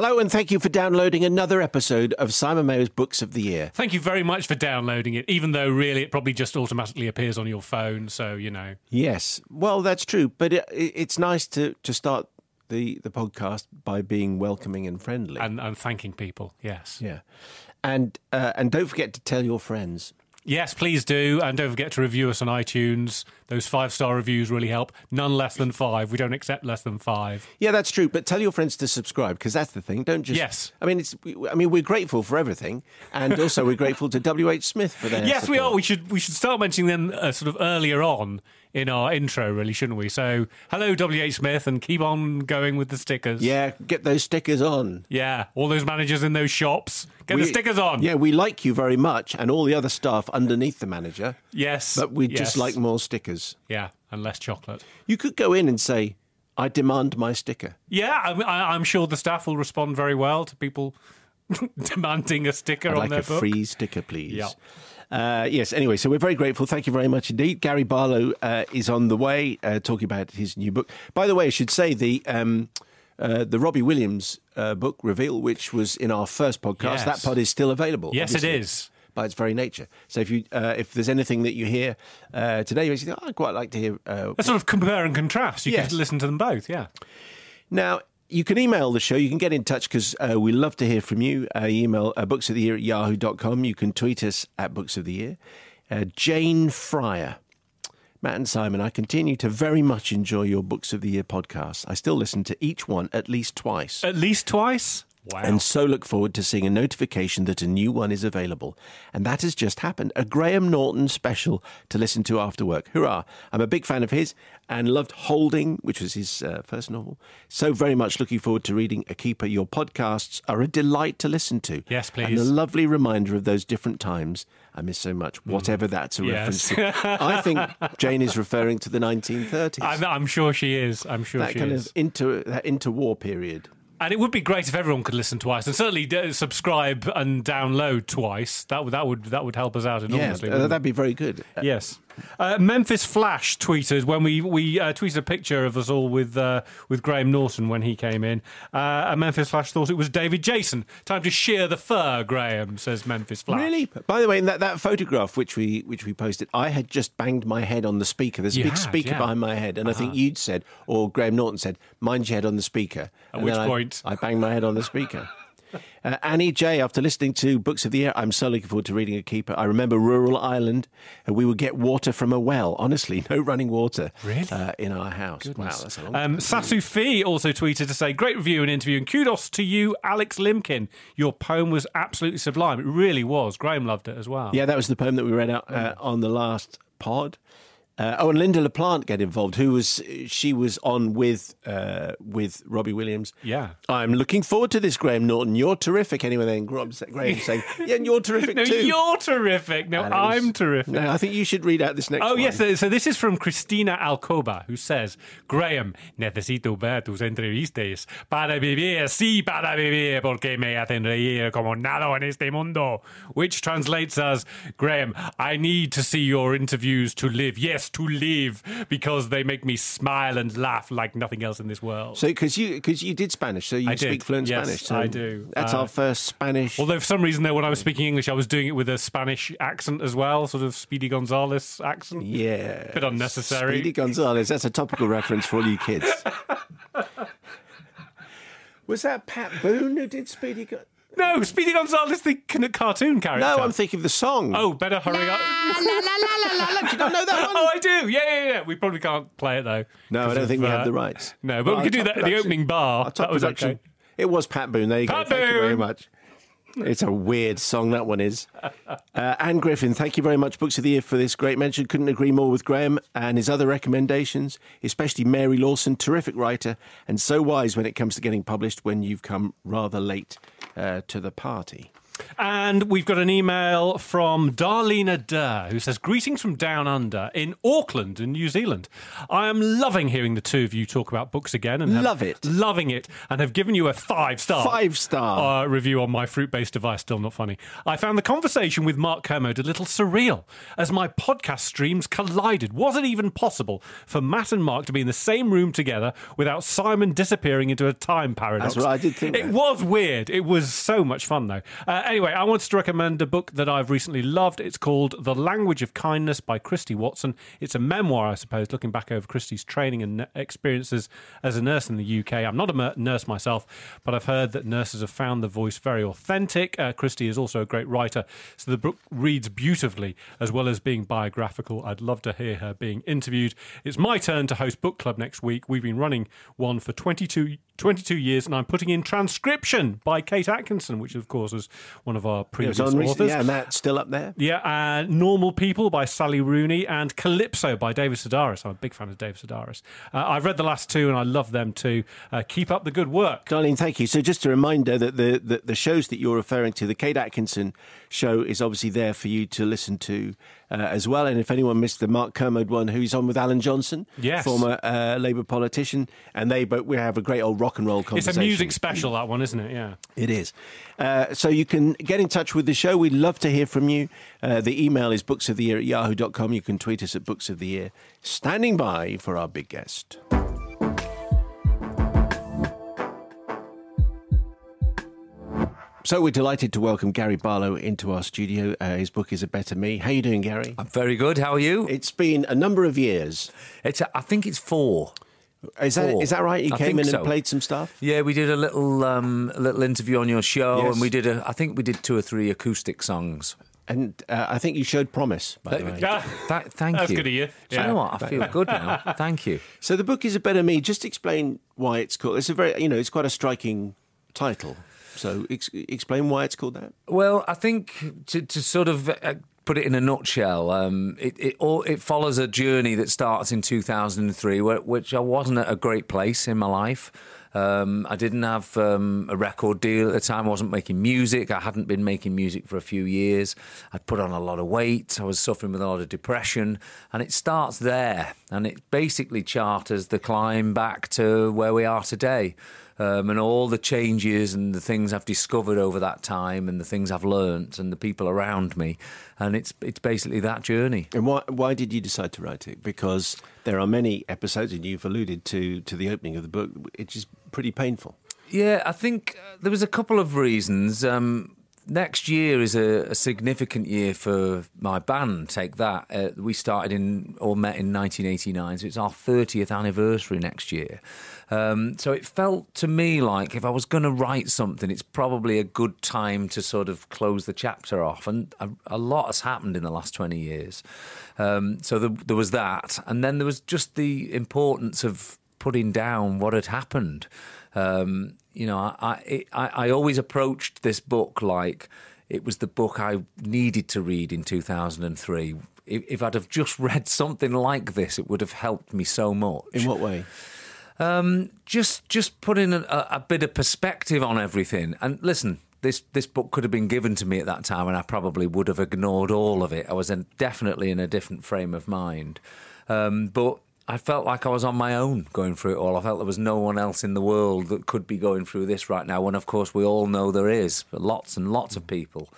Hello, and thank you for downloading another episode of Simon Mayo's Books of the Year. Thank you very much for downloading it, even though really it probably just automatically appears on your phone. So, you know. Yes, well, that's true, but it, it's nice to, to start the, the podcast by being welcoming and friendly. And, and thanking people, yes. yeah. And, uh, and don't forget to tell your friends. Yes, please do. And don't forget to review us on iTunes. Those five star reviews really help. None less than five. We don't accept less than five. Yeah, that's true. But tell your friends to subscribe because that's the thing. Don't just. Yes. I mean, it's. I mean, we're grateful for everything, and also we're grateful to W. H. Smith for their. Yes, we are. We should we should start mentioning them uh, sort of earlier on in our intro, really, shouldn't we? So, hello, W.H. Smith, and keep on going with the stickers. Yeah, get those stickers on. Yeah, all those managers in those shops, get the stickers on. Yeah, we like you very much, and all the other staff underneath the manager. Yes. But we yes. just like more stickers. Yeah, and less chocolate. You could go in and say, "I demand my sticker." Yeah, I, I'm sure the staff will respond very well to people demanding a sticker I'd on like their a book. free sticker, please. Yeah. Uh, yes. Anyway, so we're very grateful. Thank you very much indeed. Gary Barlow uh, is on the way, uh, talking about his new book. By the way, I should say the um, uh, the Robbie Williams uh, book reveal, which was in our first podcast. Yes. That pod is still available. Yes, it obviously, is. By its very nature. So if you uh, if there's anything that you hear uh, today, you think, oh, I'd quite like to hear. Uh, A sort of compare and contrast. You Yes. can listen to them both. Yeah. Now, you can email the show. You can get in touch because uh, we love to hear from you. Uh, email uh, books of the year at yahoo.com. You can tweet us at books of the year. Uh, Jane Fryer. Matt and Simon, I continue to very much enjoy your Books of the Year podcast. I still listen to each one at least twice. At least twice. Wow. And so look forward to seeing a notification that a new one is available. And that has just happened. A Graham Norton special to listen to after work. Hurrah. I'm a big fan of his and loved Holding, which was his uh, first novel. So very much looking forward to reading A Keeper. Your podcasts are a delight to listen to. Yes, please. And a lovely reminder of those different times I miss so much, whatever that's a Mm. Yes. reference to. I think Jane is referring to the 1930s. I'm, I'm sure she is. I'm sure that she kind is. of inter, that interwar period. And it would be great if everyone could listen twice, and certainly uh, subscribe and download twice. That would that would that would help us out Yeah, enormously. uh, that'd be very good. Yes. Uh, Memphis Flash tweeted when we we uh, tweeted a picture of us all with uh, with Graham Norton when he came in. Uh, and Memphis Flash thought it was David Jason. Time to shear the fur, Graham says Memphis Flash. Really? By the way, in that, that photograph which we which we posted, I had just banged my head on the speaker. There's a You big had, speaker yeah. Uh-huh. behind my head, and I think you'd said, or Graham Norton said, "Mind your head on the speaker." And which then I- point? I, banged my head on the speaker. Uh, Annie J. After listening to Books of the Year, I'm so looking forward to reading A Keeper. I remember rural Ireland, and we would get water from a well. Honestly, no running water Really? uh, in our house. Wow, that's a long Um, Sasu Fee also tweeted to say, Great review and interview, and kudos to you, Alex Limkin. Your poem was absolutely sublime. It really was. Graham loved it as well. Yeah, that was the poem that we read out uh, on the last pod. Uh, oh, and Lynda La Plante get involved. Who was she was on with uh, with Robbie Williams? Yeah. I'm looking forward to this, Graham Norton. You're terrific. Anyway, then Graham, saying, "Yeah, and you're terrific No, too." you're terrific. No, And I'm terrific. No, I think you should read out this next. Oh, one. yes. So, so this is from Christina Alcoba, who says, Graham, necesito ver tus entrevistas para vivir, sí, para vivir, porque me hacen reír como nada en este mundo. Which translates as, Graham, I need to see your interviews to live. Yes, to live, because they make me smile and laugh like nothing else in this world. So, because you because you did Spanish, so you I speak did. fluent Yes, Spanish. So I do. That's Uh, our first Spanish. Although for some reason, though, when I was speaking English, I was doing it with a Spanish accent as well, sort of Speedy Gonzales accent. yeah, a Bit unnecessary. Speedy Gonzales. That's a topical reference for all you kids. Was that Pat Boone who did Speedy? Gon- No, Speedy Gonzales, the c- cartoon character. No, I'm thinking of the song. Oh, better hurry up. you don't know that one? Oh, I do. Yeah, yeah, yeah. We probably can't play it though. No, I don't of, think we uh, have the rights. No, but we could do that at The opening bar. Top that was production. okay. It was Pat Boone. There you Pat go. Thank you very much. It's a weird song, that one is. Uh, Anne Griffin, thank you very much, Books of the Year, for this great mention. Couldn't agree more with Graham and his other recommendations, especially Mary Lawson, terrific writer, and so wise when it comes to getting published when you've come rather late uh, to the party. And we've got an email from Darlena Durr who says, Greetings from down under in Auckland in New Zealand. I am loving hearing the two of you talk about books again and have- Love it. Loving it and have given you a five star Five star. uh, review on my fruit based device. Still not funny. I found the conversation with Mark Kermode a little surreal as my podcast streams collided. Was it even possible for Matt and Mark to be in the same room together without Simon disappearing into a time paradox? That's what I did think It that. was weird. It was so much fun, though. Uh, anyway, I wanted to recommend a book that I've recently loved. It's called The Language of Kindness by Christie Watson. It's a memoir, I suppose, looking back over Christie's training and experiences as a nurse in the UK. I'm not a nurse myself, but I've heard that nurses have found the voice very authentic. Uh, Christie is also a great writer, so the book reads beautifully as well as being biographical. I'd love to hear her being interviewed. It's my turn to host book club next week. We've been running one for 22 22 years, and I'm putting in Transcription by Kate Atkinson, which, of course, is one of our previous on recently, authors. yeah, and that's still up there. Yeah, uh, Normal People by Sally Rooney and Calypso by David Sedaris. I'm a big fan of David Sedaris. Uh, I've read the last two and I love them too. Uh, keep up the good work. Darlene, thank you. So, just a reminder that the, the, the shows that you're referring to, the Kate Atkinson show, is obviously there for you to listen to uh, as well. And if anyone missed the Mark Kermode one, who's on with Alan Johnson, Yes. former uh, Labour politician, and they but we have a great old rock and roll conversation. It's a music special, that one, isn't it? Yeah. It is. Uh, so you can get in touch with the show. We'd love to hear from you. Uh, the email is booksoftheyear at yahoo.com. You can tweet us at Books of the Year. Standing by for our big guest. So we're delighted to welcome Gary Barlow into our studio. Uh, his book is A Better Me. How are you doing, Gary? I'm very good. How are you? It's been a number of years. It's. I think it's four. Is that Four. is that right? You I came think in so. and played some stuff. Yeah, we did a little um, a little interview on your show, Yes. and we did a. I think we did two or three acoustic songs. And uh, I think you showed promise, by the way. Th- thank you. That's you. good of you. Do Yeah. you know what? I feel good now. Thank you. So the book is a better me. Just explain why it's called. It's a very, you know, it's quite a striking title. So ex- explain why it's called that. Well, I think to, to sort of uh, put it in a nutshell, um, it it, all, it follows a journey that starts in 2003, where, which I wasn't at a great place in my life. Um, I didn't have um, a record deal at the time. I wasn't making music. I hadn't been making music for a few years. I'd put on a lot of weight. I was suffering with a lot of depression. And it starts there. And it basically charters the climb back to where we are today um, and all the changes and the things I've discovered over that time and the things I've learnt and the people around me. And it's it's basically that journey. And why why did you decide to write it? Because there are many episodes, and you've alluded to to the opening of the book. which is pretty painful. Yeah, I think uh, there was a couple of reasons. Um, next year is a, a significant year for my band. Take That. Uh, we started in or met in 1989, so it's our 30th anniversary next year. Um, so it felt to me like if I was going to write something, it's probably a good time to sort of close the chapter off. And a, a lot has happened in the last 20 years. Um, so there, there was that, and then there was just the importance of putting down what had happened. Um, you know, I, I I always approached this book like it was the book I needed to read in 2003. If, if I'd have just read something like this, it would have helped me so much. In what way? Um, just just putting a, a bit of perspective on everything. And listen, this this book could have been given to me at that time, and I probably would have ignored all of it. I was in, definitely in a different frame of mind, um, but. I felt like I was on my own going through it all. I felt there was no one else in the world that could be going through this right now. When, of course, we all know there is lots and lots of people.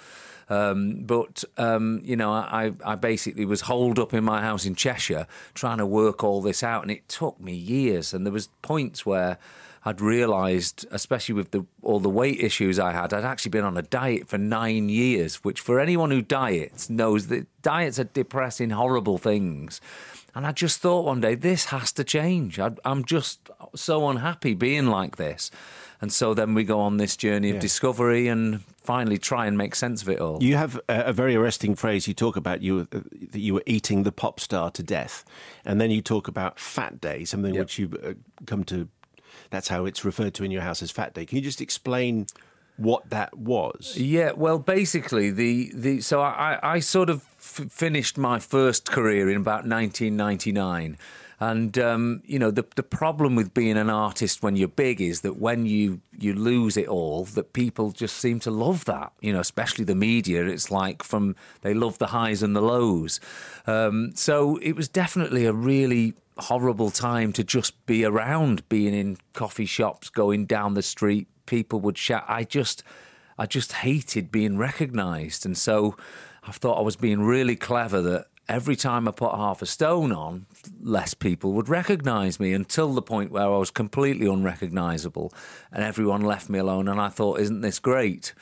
Um, but um, you know, I, I basically was holed up in my house in Cheshire trying to work all this out, and it took me years. And there was points where I'd realised, especially with the, all the weight issues I had, I'd actually been on a diet for nine years. Which, for anyone who diets, knows that diets are depressing, horrible things. And I just thought one day, this has to change. I, I'm just so unhappy being like this. And so then we go on this journey of Yeah. discovery and finally try and make sense of it all. You have a, a very arresting phrase. You talk about you uh, that you were eating the pop star to death, and then you talk about Fat Day, something Yep. which you uh, come to. That's how it's referred to in your house as Fat Day. Can you just explain what that was. Yeah, well, basically, the, the so I, I sort of f- finished my first career in about 1999. And um, you know the the problem with being an artist when you're big is that when you you lose it all, that people just seem to love that. You know, especially the media. It's like from they love the highs and the lows. Um, so it was definitely a really horrible time to just be around, being in coffee shops, going down the street. People would shout. I just, I just hated being recognised, and so I thought I was being really clever that every time I put half a stone on, less people would recognise me until the point where I was completely unrecognisable and everyone left me alone. And I thought, isn't this great?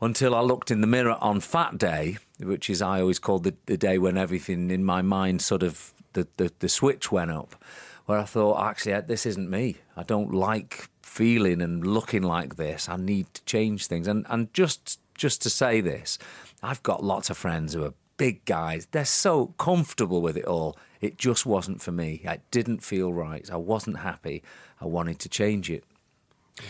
Until I looked in the mirror on Fat Day, which is I always called the, the day when everything in my mind sort of the, the, the switch went up, where I thought, actually, this isn't me. I don't like feeling and looking like this. I need to change things. And and just just to say this, I've got lots of friends who are big guys. They're so comfortable with it all. It just wasn't for me. It didn't feel right. I wasn't happy. I wanted to change it.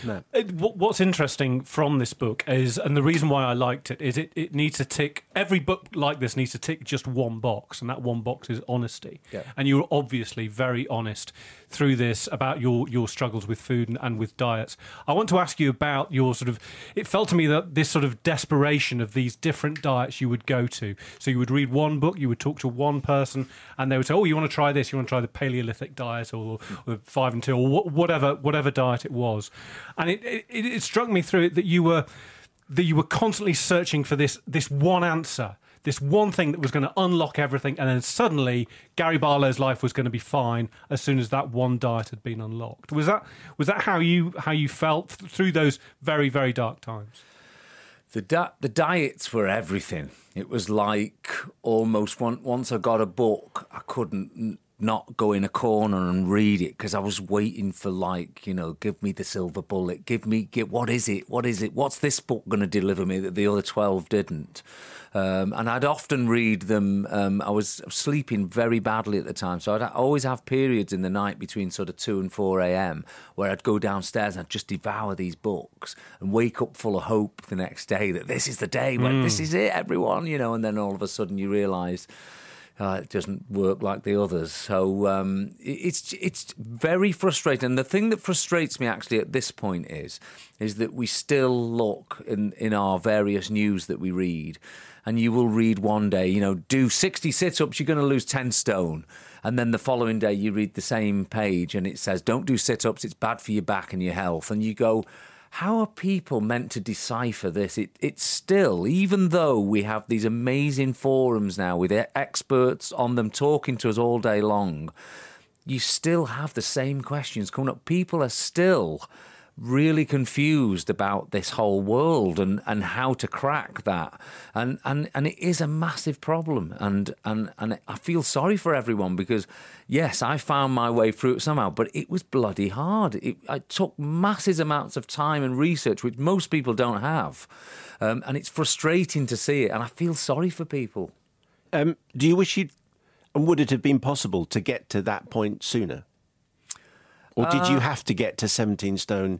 No. It, what's interesting from this book is, and the reason why I liked it is it, it needs to tick, every book like this needs to tick just one box, and that one box is honesty. Yeah. And you're obviously very honest through this about your, your struggles with food and, and with diets. I want to ask you about your sort of, it felt to me that this sort of desperation of these different diets you would go to. So you would read one book, you would talk to one person, and they would say, oh, you want to try this, you want to try the Paleolithic diet or, or five and two, or whatever, whatever diet it was and it, it, it struck me through it that you were that you were constantly searching for this this one answer this one thing that was going to unlock everything, and then suddenly Gary Barlow's life was going to be fine as soon as that one diet had been unlocked. Was that was that how you how you felt through those very very dark times? The di- the diets were everything. It was like almost one, once I got a book, I couldn't not go in a corner and read it because I was waiting for like you know give me the silver bullet give me get what is it what is it what's this book going to deliver me that the other 12 didn't um, and I'd often read them um, I was sleeping very badly at the time so I'd always have periods in the night between sort of 2 and 4 a.m. where I'd go downstairs and I'd just devour these books and wake up full of hope the next day that this is the day when mm. this is it everyone you know and then all of a sudden you realise uh, it doesn't work like the others. So um, it's it's very frustrating. And the thing that frustrates me actually at this point is is that we still look in in our various news that we read, and you will read one day, you know, do sixty sit ups, you're going to lose ten stone. And then the following day, you read the same page and it says, Don't do sit ups, it's bad for your back and your health. And you go, how are people meant to decipher this? It, it's still, even though we have these amazing forums now with experts on them talking to us all day long, you still have the same questions coming up. People are still really confused about this whole world and, and how to crack that. And, and and it is a massive problem. And, and and I feel sorry for everyone because yes, I found my way through it somehow, but it was bloody hard. It, it took massive amounts of time and research, which most people don't have. Um, and it's frustrating to see it. And I feel sorry for people. Um, do you wish you'd, and would it have been possible to get to that point sooner? Or did uh, you have to get to 17 stone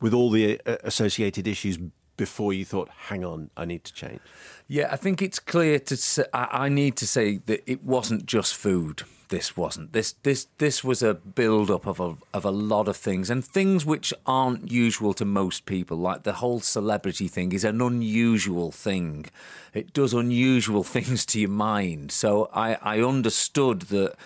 with all the uh, associated issues before you thought, hang on, I need to change? Yeah, I think it's clear to say, I need to say that it wasn't just food. This wasn't. This this this was a build up of a of a lot of things and things which aren't usual to most people. Like the whole celebrity thing is an unusual thing. It does unusual things to your mind. So I I understood that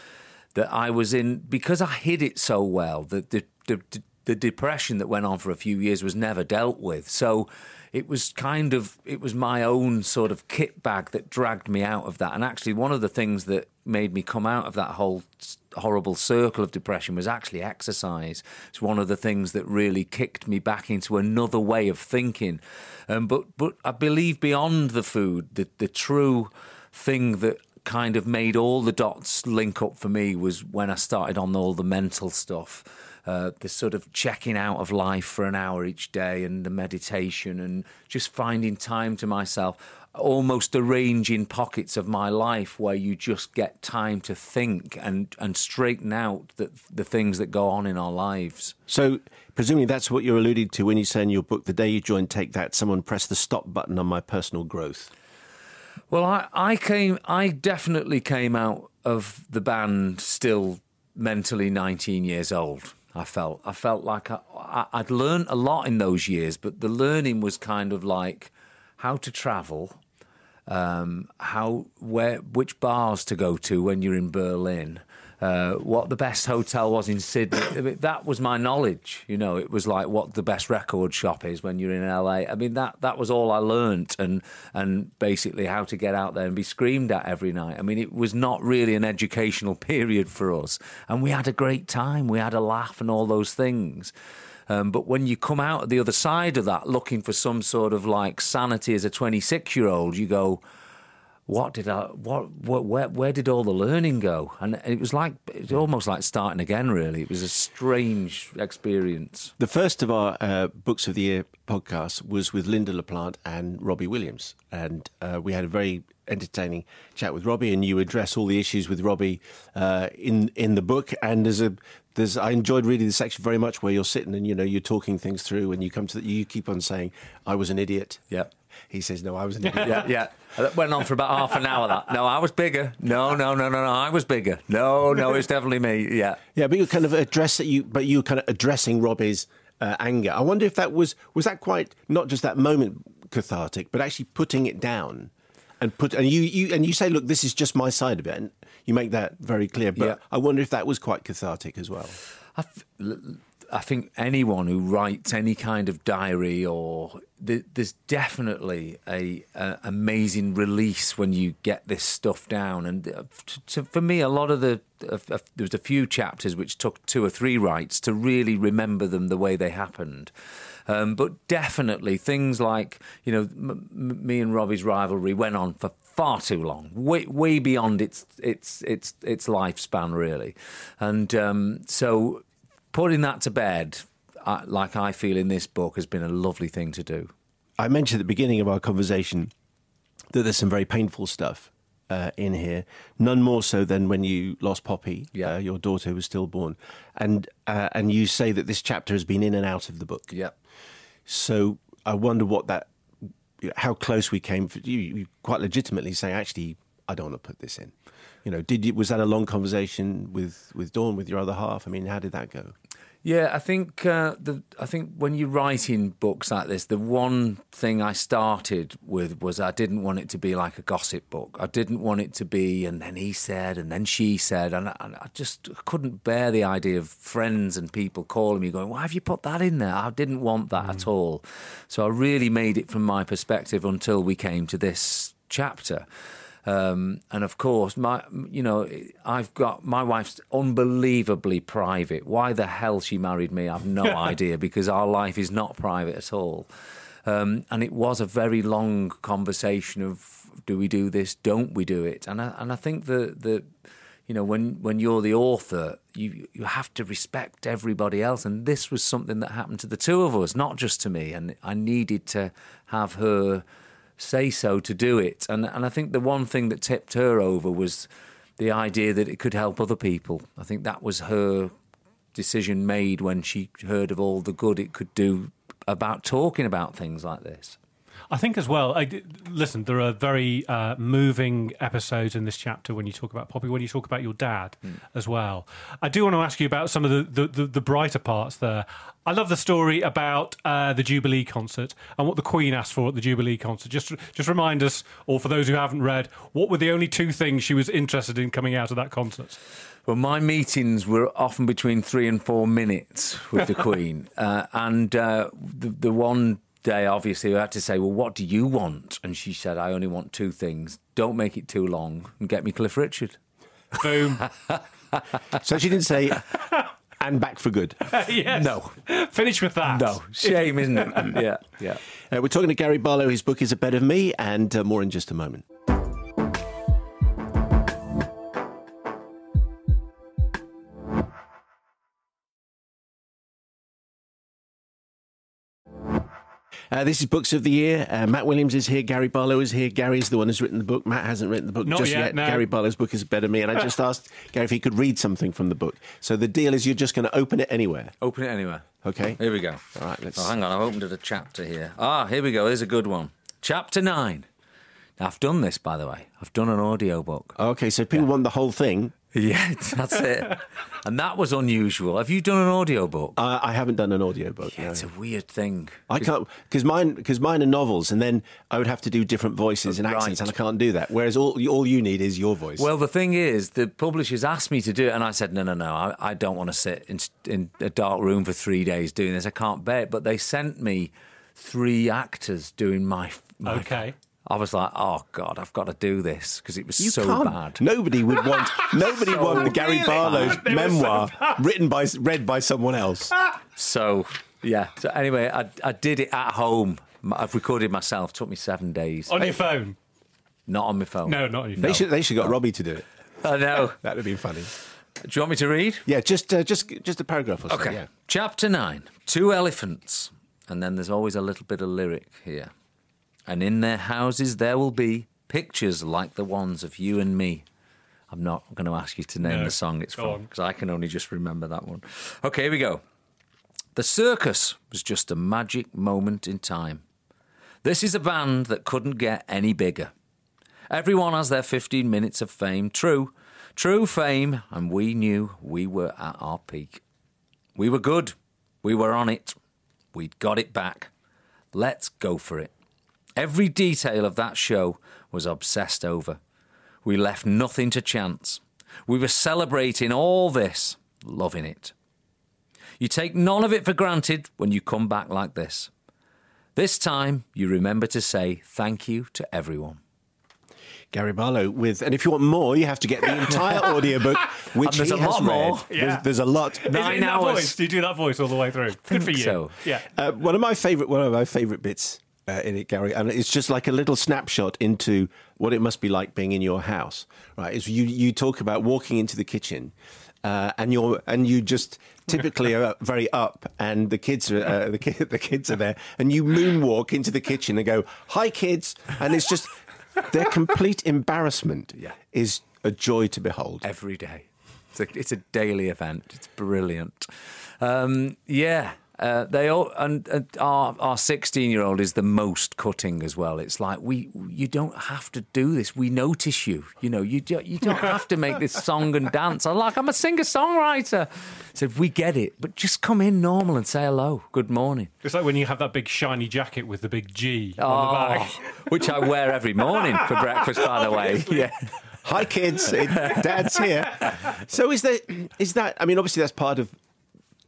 that I was in because I hid it so well that the, the, the depression that went on for a few years was never dealt with. So it was kind of it was my own sort of kit bag that dragged me out of that. And actually, one of the things that made me come out of that whole horrible circle of depression was actually exercise. It's one of the things that really kicked me back into another way of thinking. Um, but but I believe beyond the food, the the true thing that kind of made all the dots link up for me was when I started on all the mental stuff. Uh, the sort of checking out of life for an hour each day and the meditation and just finding time to myself. almost arranging pockets of my life where you just get time to think and and straighten out the the things that go on in our lives. So, presumably, that's what you're alluding to when you say in your book, the day you joined Take That, someone pressed the stop button on my personal growth. Well, I, I came, I definitely came out of the band still mentally 19 years old. I felt, I felt like I, I, I'd learned a lot in those years, but the learning was kind of like how to travel, um, how, where, which bars to go to when you're in Berlin, uh, what the best hotel was in Sydney. I mean, that was my knowledge. You know, it was like what the best record shop is when you're in LA. I mean, that that was all I learnt, and and basically how to get out there and be screamed at every night. I mean, it was not really an educational period for us, and we had a great time. We had a laugh and all those things. Um, but when you come out the other side of that, looking for some sort of like sanity as a 26 year old, you go, what did I, what, what, where, where did all the learning go? And it was like, it was almost like starting again, really. It was a strange experience. The first of our uh, Books of the Year podcast was with Lynda La Plante and Robbie Williams. And uh, we had a very entertaining chat with Robbie, and you address all the issues with Robbie uh, in in the book. And there's a there's I enjoyed reading the section very much where you're sitting and you know you're talking things through, and you come to the, you keep on saying I was an idiot. Yeah. He says no, I was an idiot. yeah, yeah. That went on for about half an hour. That no, I was bigger. No, no, no, no, no. I was bigger. No, no, it's definitely me. Yeah, yeah. But you kind of address it. You but you kind of addressing Robbie's uh, anger. I wonder if that was was that quite not just that moment cathartic, but actually putting it down and put and you you and you say, look, this is just my side of it, and you make that very clear. But Yeah. I wonder if that was quite cathartic as well. I, f- I think anyone who writes any kind of diary or th- there's definitely a, a amazing release when you get this stuff down. And uh, t- for me, a lot of the uh, there was a few chapters which took two or three writes to really remember them the way they happened. Um, but definitely things like you know m- m- me and Robbie's rivalry went on for far too long, way way beyond its its its its lifespan really, and um, so putting that to bed, uh, like I feel in this book, has been a lovely thing to do. I mentioned at the beginning of our conversation that there's some very painful stuff uh, in here. None more so than when you lost Poppy, Yeah. uh, your daughter who was stillborn, and uh, and you say that this chapter has been in and out of the book. Yeah. So I wonder what that, how close we came. For, you, you quite legitimately say, actually, I don't want to put this in. You know, did you, was that a long conversation with with Dawn, with your other half? I mean, how did that go? Yeah, I think uh, the I think when you're writing books like this, the one thing I started with was I didn't want it to be like a gossip book. I didn't want it to be, and then he said, and then she said, and I, and I just couldn't bear the idea of friends and people calling me, going, "Why have you put that in there?" I didn't want that at all. So I really made it from my perspective until we came to this chapter. Um, and of course, my you know, I've got my wife's unbelievably private. Why the hell she married me, I've no idea because our life is not private at all. Um, and it was a very long conversation of do we do this, don't we do it? And I, and I think that the you know when when you're the author, you you have to respect everybody else. And this was something that happened to the two of us, not just to me. And I needed to have her say so to do it. And and I think the one thing that tipped her over was the idea that it could help other people. I think that was her decision made when she heard of all the good it could do about talking about things like this. I think as well. I, listen, there are very uh, moving episodes in this chapter when you talk about Poppy, when you talk about your dad as well. I do want to ask you about some of the, the, the, the brighter parts there. I love the story about uh, the Jubilee concert and what the Queen asked for at the Jubilee concert. Just just remind us, or for those who haven't read, what were the only two things she was interested in coming out of that concert? Well, my meetings were often between three and four minutes with the Queen, uh, and uh, the, the one day, obviously, I had to say, "Well, what do you want?" And she said, "I only want two things: don't make it too long, and get me Cliff Richard." Boom. So she didn't say, and back for good. yes. No. Finish with that. No, shame, isn't it? yeah, yeah. Uh, we're talking to Gary Barlow. His book is A Better Me, and uh, more in just a moment. Uh, this is Books of the Year. Uh, Matt Williams is here. Gary Barlow is here. Gary is the one who's written the book. Matt hasn't written the book Not just yet, no. Gary Barlow's book is better than me. And I just asked Gary if he could read something from the book. So the deal is you're just going to open it anywhere. Open it anywhere. Okay. Here we go. All right, let's- Oh, hang on, I've opened it a chapter here. Ah, here we go. Here's a good one. Chapter nine. Now, I've done this, by the way. I've done an audio book. Okay, so people want the whole thing. Yeah, that's it. and that was unusual. Have you done an audio book? Uh, I haven't done an audiobook. Yeah, no. it's a weird thing. I can't because mine because mine are novels, and then I would have to do different voices and accents, Right. and I can't do that. Whereas all all you need is your voice. Well, the thing is, the publishers asked me to do it, and I said, no, no, no, I, I don't want to sit in, in a dark room for three days doing this. I can't bear it. But they sent me three actors doing my. my Okay. I was like, oh God, I've got to do this because it was you so can't. bad. Nobody would want. Nobody want Gary really Barlow's bad. They so memoir written by read by someone else. So, yeah. So, anyway, I, I did it at home. I've recorded myself. took me seven days. On your phone? Not on my phone. No, not on your phone. They should they should got Robbie to do it. I know. That would have been funny. Do you want me to read? Yeah, just uh, just just a paragraph or so. Okay. Yeah. Chapter 9 Two elephants. And then there's always a little bit of lyric here. And in their houses there will be pictures like the ones of you and me. I'm not going to ask you to name No. the song it's from because I can only just remember that one. Okay, here we go. The circus was just a magic moment in time. This is a band that couldn't get any bigger. Everyone has their 15 minutes of fame. True, true fame, and we knew we were at our peak. We were good. We were on it. We'd got it back. Let's go for it. Every detail of that show was obsessed over. We left nothing to chance. We were celebrating all this, loving it. You take none of it for granted when you come back like this. This time, you remember to say thank you to everyone. Gary Barlow with, and if you want more, you have to get the entire audiobook, which there's he a has lot read. more. There's, Yeah. there's a lot. Is it Nine in that hours. voice? Do you do that voice all the way through? Good for you. so. Yeah. Uh, one of my favorite, one of my favorite bits uh, in it, Gary, and it's just like a little snapshot into what it must be like being in your house. Right? Is you you talk about walking into the kitchen, uh, and you're and you just typically are very up, and the kids are uh, the kid, the kids are there, and you moonwalk into the kitchen and go, "Hi, kids," and it's just their complete embarrassment Yeah. is a joy to behold. every day. It's a, it's a daily event. It's brilliant. Um, yeah. Uh, they all and, and our our sixteen year old is the most cutting as well. It's like we you don't have to do this. We notice you. You know you do, you don't have to make this song and dance. I'm like I'm a singer songwriter. So we get it, but just come in normal and say hello, good morning. It's like when you have that big shiny jacket with the big G on Oh, the back. which I wear every morning for breakfast, by the way. Yeah. Hi, kids. It- Dad's here. So is there? Is that? I mean, obviously that's part of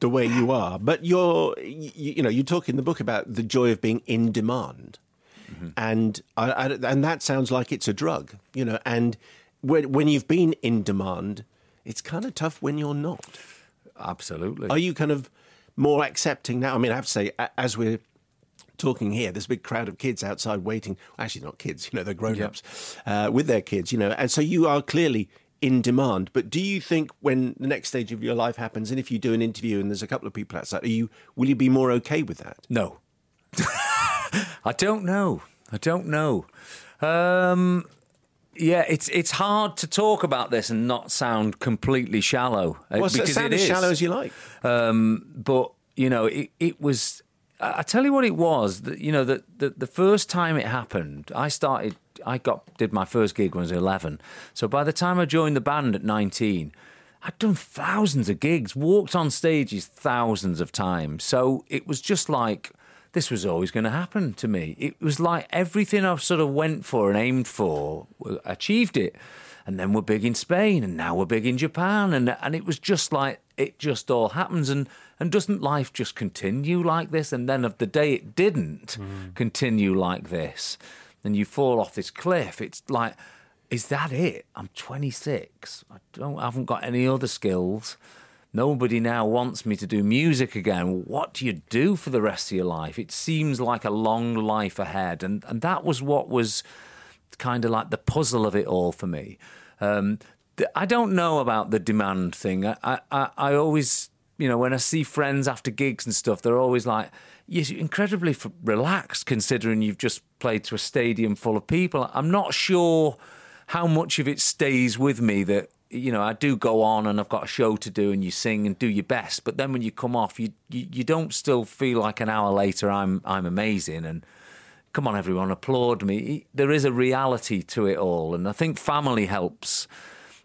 the way you are, but you're. You, you know, you talk in the book about the joy of being in demand, and I, I, and that sounds like it's a drug. You know, and when when you've been in demand, it's kind of tough when you're not. Absolutely. Are you kind of more accepting now? I mean, I have to say, as we're talking here, there's a big crowd of kids outside waiting. Actually, not kids, you know, they're grown ups uh, with their kids, you know. And so you are clearly in demand. But do you think when the next stage of your life happens, and if you do an interview and there's a couple of people outside, are you will you be more okay with that? No. I don't know. I don't know. Um, yeah, it's it's hard to talk about this and not sound completely shallow. uh, Well, because sound it as is. shallow as you like. Um, but you know, it, it was. I I tell you what it was. That you know, that the, the first time it happened, I started. I got did my first gig when I was eleven. So by the time I joined the band at nineteen, I'd done thousands of gigs, walked on stages thousands of times. So it was just like this was always going to happen to me. It was like everything I've sort of went for and aimed for, achieved it. And then we're big in Spain, and now we're big in Japan, and and it was just like it just all happens, and and doesn't life just continue like this? And then of the day it didn't continue like this, then you fall off this cliff. It's like, is that it? I'm 26. I don't, I haven't got any other skills. Nobody now wants me to do music again. What do you do for the rest of your life? It seems like a long life ahead. And, and that was what was kind of like the puzzle of it all for me. Um, I don't know about the demand thing. I, I, I always you know, when I see friends after gigs and stuff, they're always like, you're incredibly f- relaxed considering you've just played to a stadium full of people. I'm not sure how much of it stays with me that you know I do go on and I've got a show to do and you sing and do your best, but then when you come off, you you, you don't still feel like an hour later I'm I'm amazing and come on everyone applaud me. There is a reality to it all, and I think family helps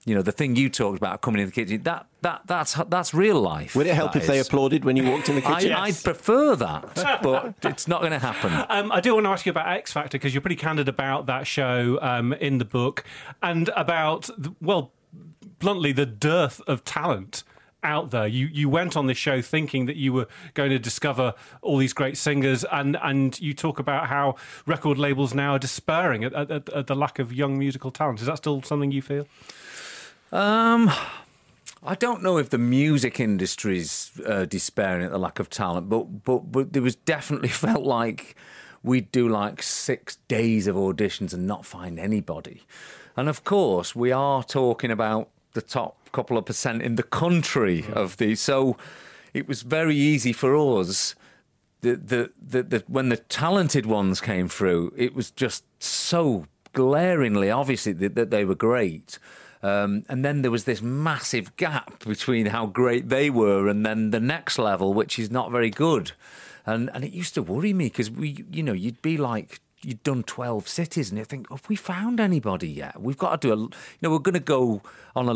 you know, the thing you talked about coming in the kitchen, that that that's that's real life. Would it help if is. they applauded when you walked in the kitchen? I, I'd prefer that, but it's not going to happen. Um, I do want to ask you about X Factor because you're pretty candid about that show um, in the book and about, well, bluntly, the dearth of talent out there. You you went on this show thinking that you were going to discover all these great singers, and and you talk about how record labels now are despairing at, at, at the lack of young musical talent. Is that still something you feel? Um, I don't know if the music industry's uh, despairing at the lack of talent, but but but there was definitely felt like we'd do like six days of auditions and not find anybody. And of course, we are talking about the top couple of percent in the country of these. So it was very easy for us. The, the, the, the, when the talented ones came through, it was just so glaringly obvious that, that they were great. Um, and then there was this massive gap between how great they were and then the next level, which is not very good. And and it used to worry me because we, you know, you'd be like you'd done 12 cities and you think, have we found anybody yet? We've got to do a, you know, we're going to go on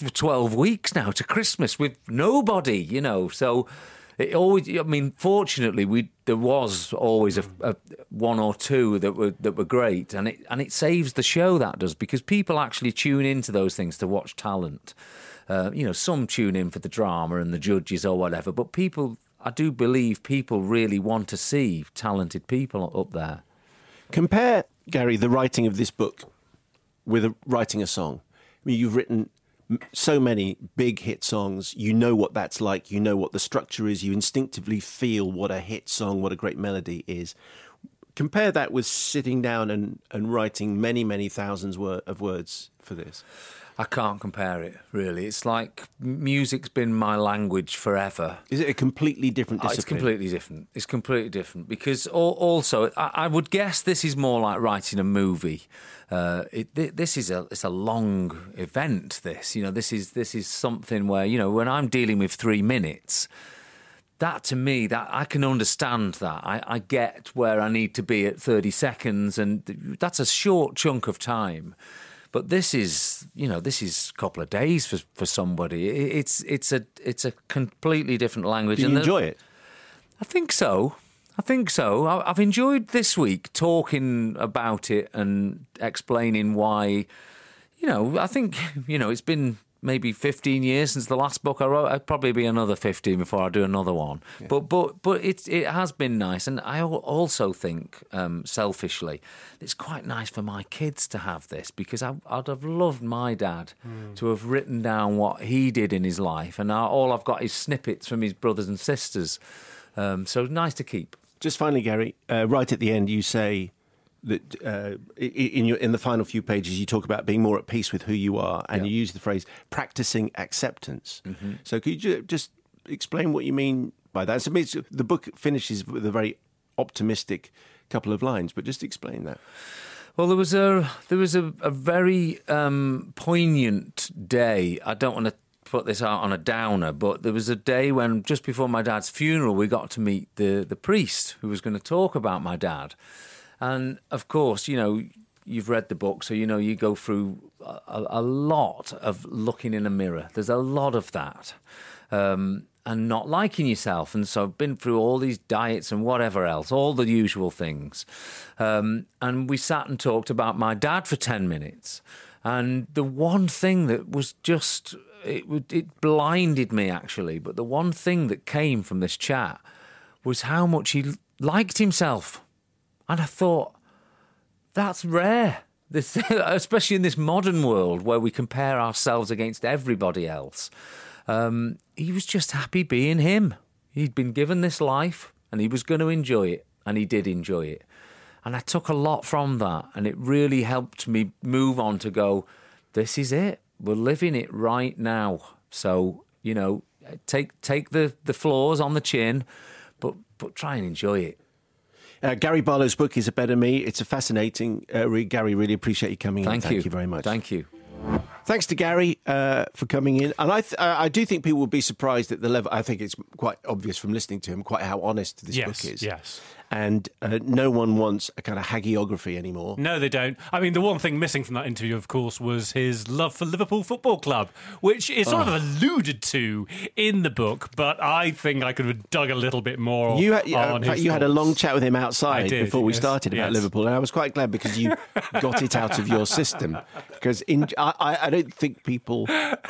a 12 weeks now to Christmas with nobody, you know. So it always, I mean, fortunately, we there was always a, a, one or two that were that were great, and it and it saves the show that does because people actually tune into those things to watch talent. Uh, you know, some tune in for the drama and the judges or whatever, but people, I do believe people really want to see talented people up there. Compare, Gary, the writing of this book with a, writing a song. I mean, you've written so many big hit songs. You know what that's like. You know what the structure is. You instinctively feel what a hit song, what a great melody is. Compare that with sitting down and, and writing many, many thousands of words for this. I can't compare it, really. It's like music's been my language forever. Is it a completely different discipline? Oh, it's completely different. It's completely different because also, I would guess this is more like writing a movie. Uh, it, this is a it's a long event. This you know this is this is something where you know when I'm dealing with three minutes, that to me that I can understand that I, I get where I need to be at thirty seconds, and that's a short chunk of time. But this is, you know, this is a couple of days for for somebody. It's it's a it's a completely different language. Do you enjoy it? I think so. I think so. I've enjoyed this week talking about it and explaining why. You know, I think you know it's been maybe 15 years since the last book I wrote. I'd probably be another 15 before I do another one. Yeah. But but but it it has been nice, and I also think um, selfishly, it's quite nice for my kids to have this because I, would have loved my dad mm. to have written down what he did in his life, and now all I've got is snippets from his brothers and sisters. Um, so nice to keep. Just finally, Gary, uh, right at the end, you say that uh, in your in the final few pages you talk about being more at peace with who you are, and yeah. you use the phrase practicing acceptance. Mm-hmm. So could you just explain what you mean by that? So the book finishes with a very optimistic couple of lines, but just explain that. Well, there was a there was a, a very um, poignant day. I don't want to put this out on a downer, but there was a day when just before my dad's funeral, we got to meet the the priest who was going to talk about my dad, and of course, you know. You've read the book, so you know you go through a, a lot of looking in a mirror. There's a lot of that. Um, and not liking yourself. And so I've been through all these diets and whatever else, all the usual things. Um, and we sat and talked about my dad for 10 minutes. And the one thing that was just it it blinded me actually. But the one thing that came from this chat was how much he liked himself, and I thought that's rare. This, especially in this modern world where we compare ourselves against everybody else. Um, he was just happy being him. He'd been given this life and he was going to enjoy it, and he did enjoy it. And I took a lot from that, and it really helped me move on to go, this is it we're living it right now. So, you know, take take the the flaws on the chin, but but try and enjoy it. Uh, Gary Barlow's book is A Better Me. It's a fascinating uh, read. Gary, really appreciate you coming Thank in. you. Thank you very much. Thank you. Thanks to Gary uh, for coming in, and I th- uh, I do think people will be surprised at the level. I think it's quite obvious from listening to him quite how honest this Yes, book is. yes. And uh, no one wants a kind of hagiography anymore. No, they don't. I mean, the one thing missing from that interview, of course, was his love for Liverpool Football Club, which is sort Oh. of alluded to in the book, but I think I could have dug a little bit more. You, had, uh, on his you had a long chat with him outside did, before we yes, started about yes. Liverpool, and I was quite glad because you got it out of your system. Because in, I, I don't think people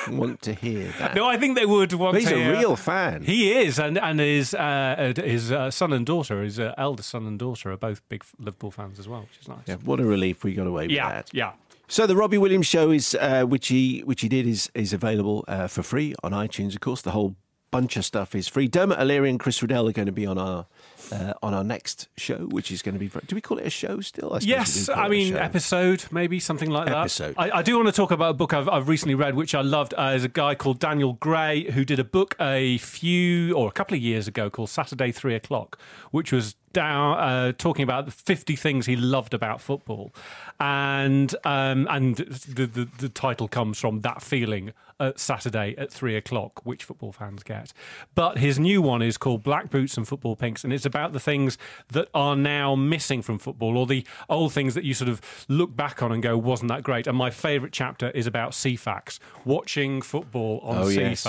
want to hear that. No, I think they would want But he's to a real fan. He is, and and his uh, uh, his uh, son and daughter, his uh, eldest son and daughter, are both big Liverpool fans as well, which is nice. Yeah, what a relief we got away with yeah, that. yeah. So the Robbie Williams show is uh, which he which he did is is available uh, for free on iTunes. Of course, the whole bunch of stuff is free. Dermot O'Leary and Chris Riddell are going to be on our uh, on our next show, which is going to be. Do we call it a show still? I Yes, I mean episode, maybe something like that. Episode. I, I do want to talk about a book I've, I've recently read, which I loved. Uh, is a guy called Daniel Gray who did a book a few or a couple of years ago called Saturday Three O'clock, which was down uh, talking about the 50 things he loved about football, and um, and the, the the title comes from that feeling at Saturday at three o'clock, which football fans get. But his new one is called Black Boots and Football Pinks, and it's about the things that are now missing from football, or the old things that you sort of look back on and go, wasn't that great? And my favourite chapter is about Ceefax, watching football on Oh, yes.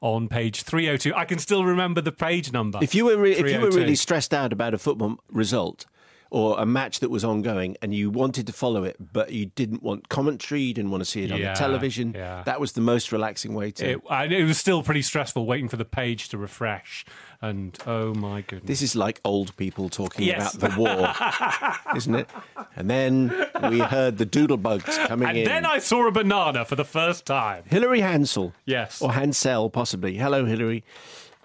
On page 302. I can still remember the page number. If you were re- if you were really stressed out about a football result or a match that was ongoing and you wanted to follow it, but you didn't want commentary, you didn't want to see it on Yeah, the television, yeah. that was the most relaxing way to. It, and it was still pretty stressful waiting for the page to refresh. And oh my goodness. This is like old people talking Yes. about the war, isn't it? And then we heard the doodlebugs coming and in. then I saw a banana for the first time. Hilary Hansel. Yes. Or Hansel, possibly. Hello, Hilary.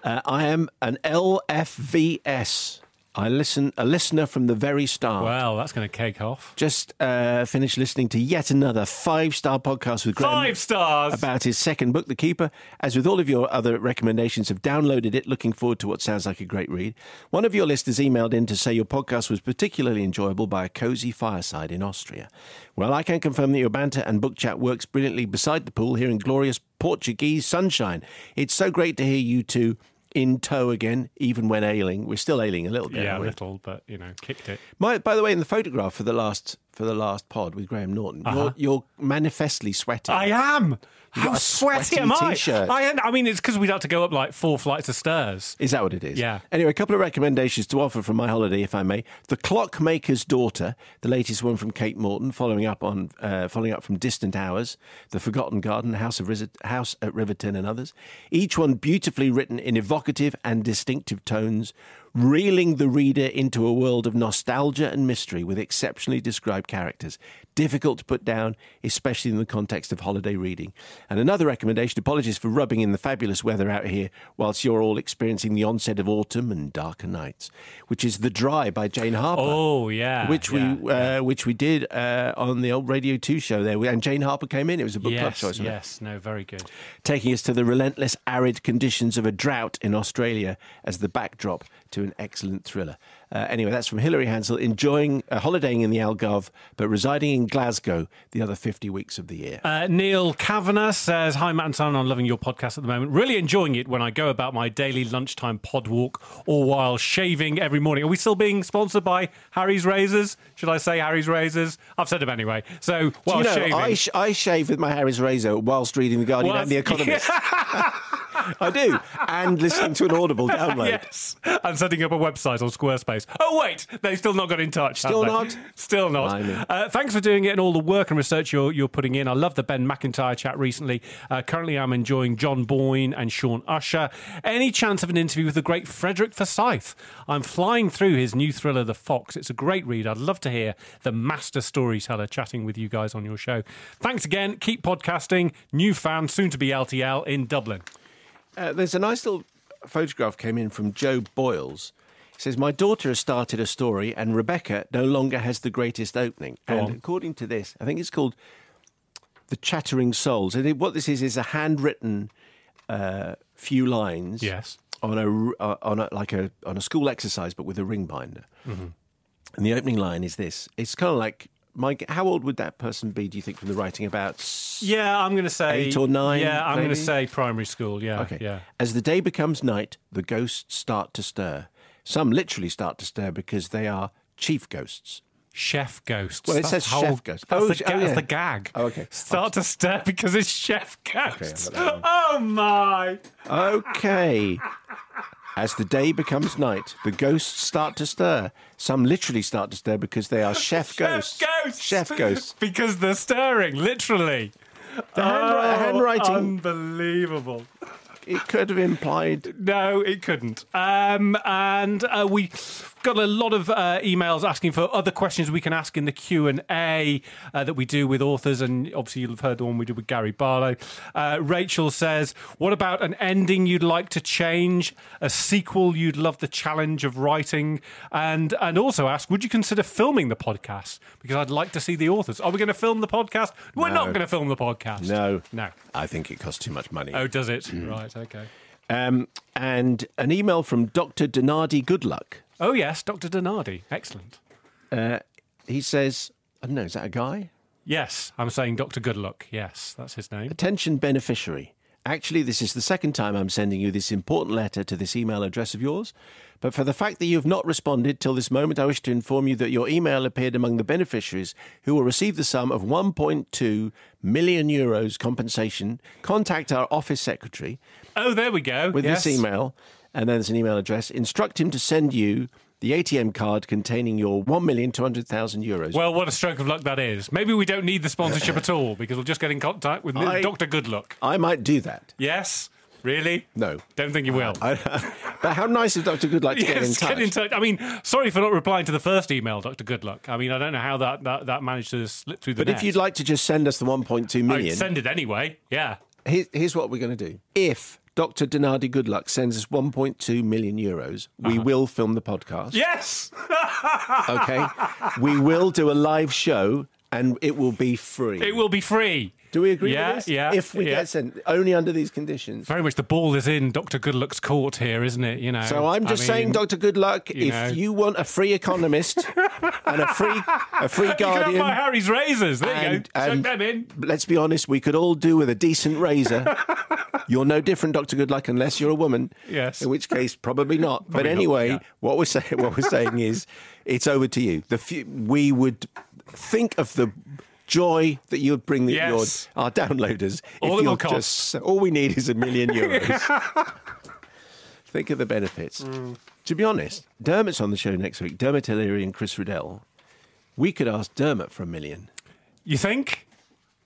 Uh, I am an LFVS. I listen a listener from the very start. Well, that's going to cake off. Just uh, finished listening to yet another five-star podcast with Graham Five stars. about his second book, The Keeper. As with all of your other recommendations, have downloaded it. Looking forward to what sounds like a great read. One of your listeners emailed in to say your podcast was particularly enjoyable by a cozy fireside in Austria. Well, I can confirm that your banter and book chat works brilliantly beside the pool here in glorious Portuguese sunshine. It's so great to hear you two in tow again, even when ailing. We're still ailing a little bit. yeah, a little, but you know, kicked it. My, by the way, in the photograph for the last for the last pod with Graham Norton, you're, you're manifestly sweating. Uh-huh. I am. got How sweaty, sweaty am I? t-shirt. I? am- I mean, it's because we'd had to go up like four flights of stairs. Is that what it is? Yeah. Anyway, a couple of recommendations to offer from my holiday, if I may. The Clockmaker's Daughter, the latest one from Kate Morton, following up on uh, following up from Distant Hours, The Forgotten Garden, House of Riz- House at Riverton, and others. Each one beautifully written in evocative and distinctive tones, reeling the reader into a world of nostalgia and mystery with exceptionally described characters. Difficult to put down, especially in the context of holiday reading. And another recommendation apologies for rubbing in the fabulous weather out here whilst you're all experiencing the onset of autumn and darker nights, which is The Dry by Jane Harper. Oh yeah, Which yeah, we uh, which we did uh, on the old Radio Two show there, and Jane Harper came in. It was a book club yes, choice, wasn't it? yes, no, very good. taking us to the relentless arid conditions of a drought in Australia as the backdrop to an excellent thriller. Uh, anyway, that's from Hilary Hansel, enjoying uh, holidaying in the Algarve, but residing in Glasgow the other 50 weeks of the year. Uh, Neil Kavanagh says, Hi, Matt and Simon. I'm loving your podcast at the moment. Really enjoying it when I go about my daily lunchtime pod walk or while shaving every morning. Are we still being sponsored by Harry's Razors? Should I say Harry's Razors? I've said them anyway. So, while you know, shaving. I, sh- I shave with my Harry's razor whilst reading The Guardian Whilst- and The Economist. I do. And listening to an Audible download. Yes, and setting up a website on Squarespace. Oh wait, they've still not got in touch. Still they? not? Still not. Uh, thanks for doing it and all the work and research you're, you're putting in. I love the Ben Macintyre chat recently. Uh, currently, I'm enjoying John Boyne and Shaun Usher. Any chance of an interview with the great Frederick Forsyth? I'm flying through his new thriller, The Fox. It's a great read. I'd love to hear the master storyteller chatting with you guys on your show. Thanks again. Keep podcasting. New fan, soon to be LTL in Dublin. Uh, there's a nice little photograph came in from Joe Boyles. He says, My daughter has started a story, and Rebecca no longer has the greatest opening. Go and on. according to this, I think it's called The Chattering Souls. And what this is is a handwritten uh, few lines Yes. on a uh, on a like a on a school exercise, but with a ring binder. Mm-hmm. And the opening line is this: It's kind of like. Mike, how old would that person be? Do you think from the writing about? Yeah, I'm going to say Eight or nine, Yeah, I'm going to say primary school. Yeah, Okay. yeah. As the day becomes night, the ghosts start to stir. Some literally start to stir because they are chief ghosts. Chef ghosts. Well, it That's says whole- chef ghost. That's, Oh, the, oh, that's the gag. Oh, okay. Start to stir because it's chef ghosts. I've got that one. oh my! Okay. As the day becomes night, the ghosts start to stir. Some literally start to stir because they are chef ghosts. Chef ghosts. Chef ghosts. because they're stirring, literally. The Oh, handwriting, Unbelievable. It could have implied. No, it couldn't. Um, and uh, we got a lot of uh, emails asking for other questions we can ask in the Q and A uh, that we do with authors, and obviously you'll have heard the one we did with Gary Barlow. Uh, Rachel says, "What about an ending you'd like to change? A sequel you'd love the challenge of writing?" And and also ask, "Would you consider filming the podcast? Because I'd like to see the authors. Are we going to film the podcast? We're No. not going to film the podcast. No. no. I think it costs too much money. Oh, does it? Right. Okay. Um, and an email from Dr. Donardi Goodluck. Oh yes, Dr. Donardi. Excellent. Uh, he says, I don't know, is that a guy? Yes, I'm saying Dr. Goodluck. Yes, that's his name. Attention beneficiary. Actually, this is the second time I'm sending you this important letter to this email address of yours. But for the fact that you have not responded till this moment, I wish to inform you that your email appeared among the beneficiaries who will receive the sum of 1.2 million euros compensation. Contact our office secretary Oh, there we go. with yes. this email, and then there's an email address. Instruct him to send you the ATM card containing your 1,200,000 euros. Well, what a stroke of luck that is. Maybe we don't need the sponsorship at all because we'll just get in contact with I- Dr. Goodluck. I might do that. Yes? Really? No. Don't think you will. but how nice of Dr. Goodluck to get in touch. get in touch. I mean, sorry for not replying to the first email, Dr. Goodluck. I mean, I don't know how that, that, that managed to slip through the But net. if you'd like to just send us the 1.2 million. I'd send it anyway. Yeah. here- here's what we're going to do. If Dr. Donardi Goodluck sends us 1.2 million euros, we Uh-huh. will film the podcast. Yes. Okay. we will do a live show and it will be free. it will be free. do we agree yeah? Yeah. If we yeah. get sent, only under these conditions. Very much the ball is in Dr. Goodluck's court here, isn't it? You know. So I'm I just saying, mean, Dr. Goodluck, you if know. you want a free economist and a free a free You can have guardian, my Harry's razors. There you go. Chuck them in. let's be honest, we could all do with a decent razor. you're no different, Doctor Goodluck, unless you're a woman. Yes. In which case, probably not. but Probably not, anyway, yeah. what we're saying, what we're saying is, it's over to you. The few, we would think of the joy that you would bring the, Yes. your, our downloaders. All it you're will cost. just all we need is a million euros. think of the benefits. Mm. To be honest, Dermot's on the show next week. Dermot O'Leary and Chris Riddell. We could ask Dermot for a million. You think?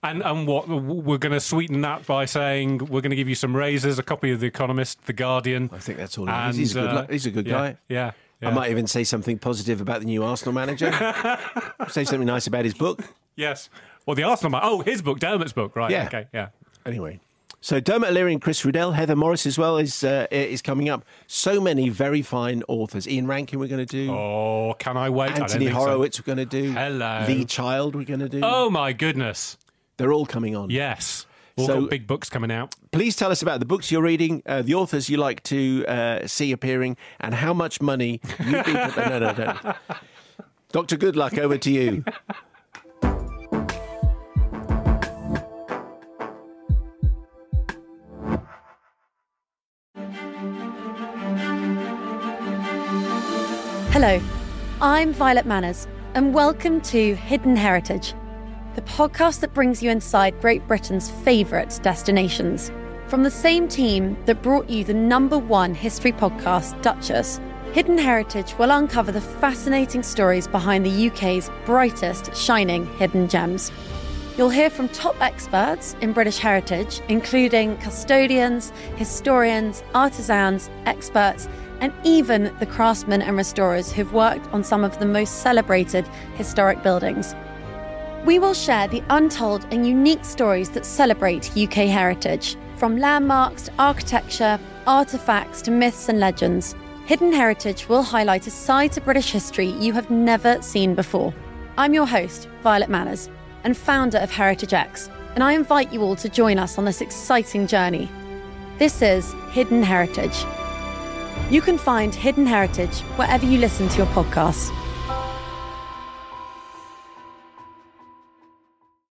And and what we're going to sweeten that by saying we're going to give you some razors, a copy of The Economist, The Guardian. I think that's all he and. He's a good, uh, he's a good yeah, guy. Yeah, yeah. I might even say something positive about the new Arsenal manager. say something nice about his book. Yes. Well, the Arsenal man. Oh, his book, Dermot's book. Right. Yeah. Okay. Yeah. Anyway, so Dermot O'Leary and Chris Riddell, Heather Morris as well is uh, is coming up. So many very fine authors. Ian Rankin we're going to do. Oh, can I wait? I Anthony so. Horowitz we're going to do. Hello. The Child we're going to do. Oh my goodness. They're all coming on. Yes. All So- got big books coming out. Please tell us about the books you're reading, uh, the authors you like to uh, see appearing, and how much money you've been. no, no, no. Doctor Goodluck, over to you. Hello, I'm Violet Manners, and welcome to Hidden Heritage, the podcast that brings you inside Great Britain's favourite destinations. From the same team that brought you the number one history podcast, Duchess, Hidden Heritage will uncover the fascinating stories behind the UK's brightest shining hidden gems. You'll hear from top experts in British heritage, including custodians, historians, artisans, experts, and even the craftsmen and restorers who've worked on some of the most celebrated historic buildings. We will share the untold and unique stories that celebrate UK heritage, from landmarks to architecture, artifacts to myths and legends. Hidden Heritage will highlight a side to British history you have never seen before. I'm your host, Violet Manners, and founder of Heritage X, and I invite you all to join us on this exciting journey. This is Hidden Heritage. You can find Hidden Heritage wherever you listen to your podcasts.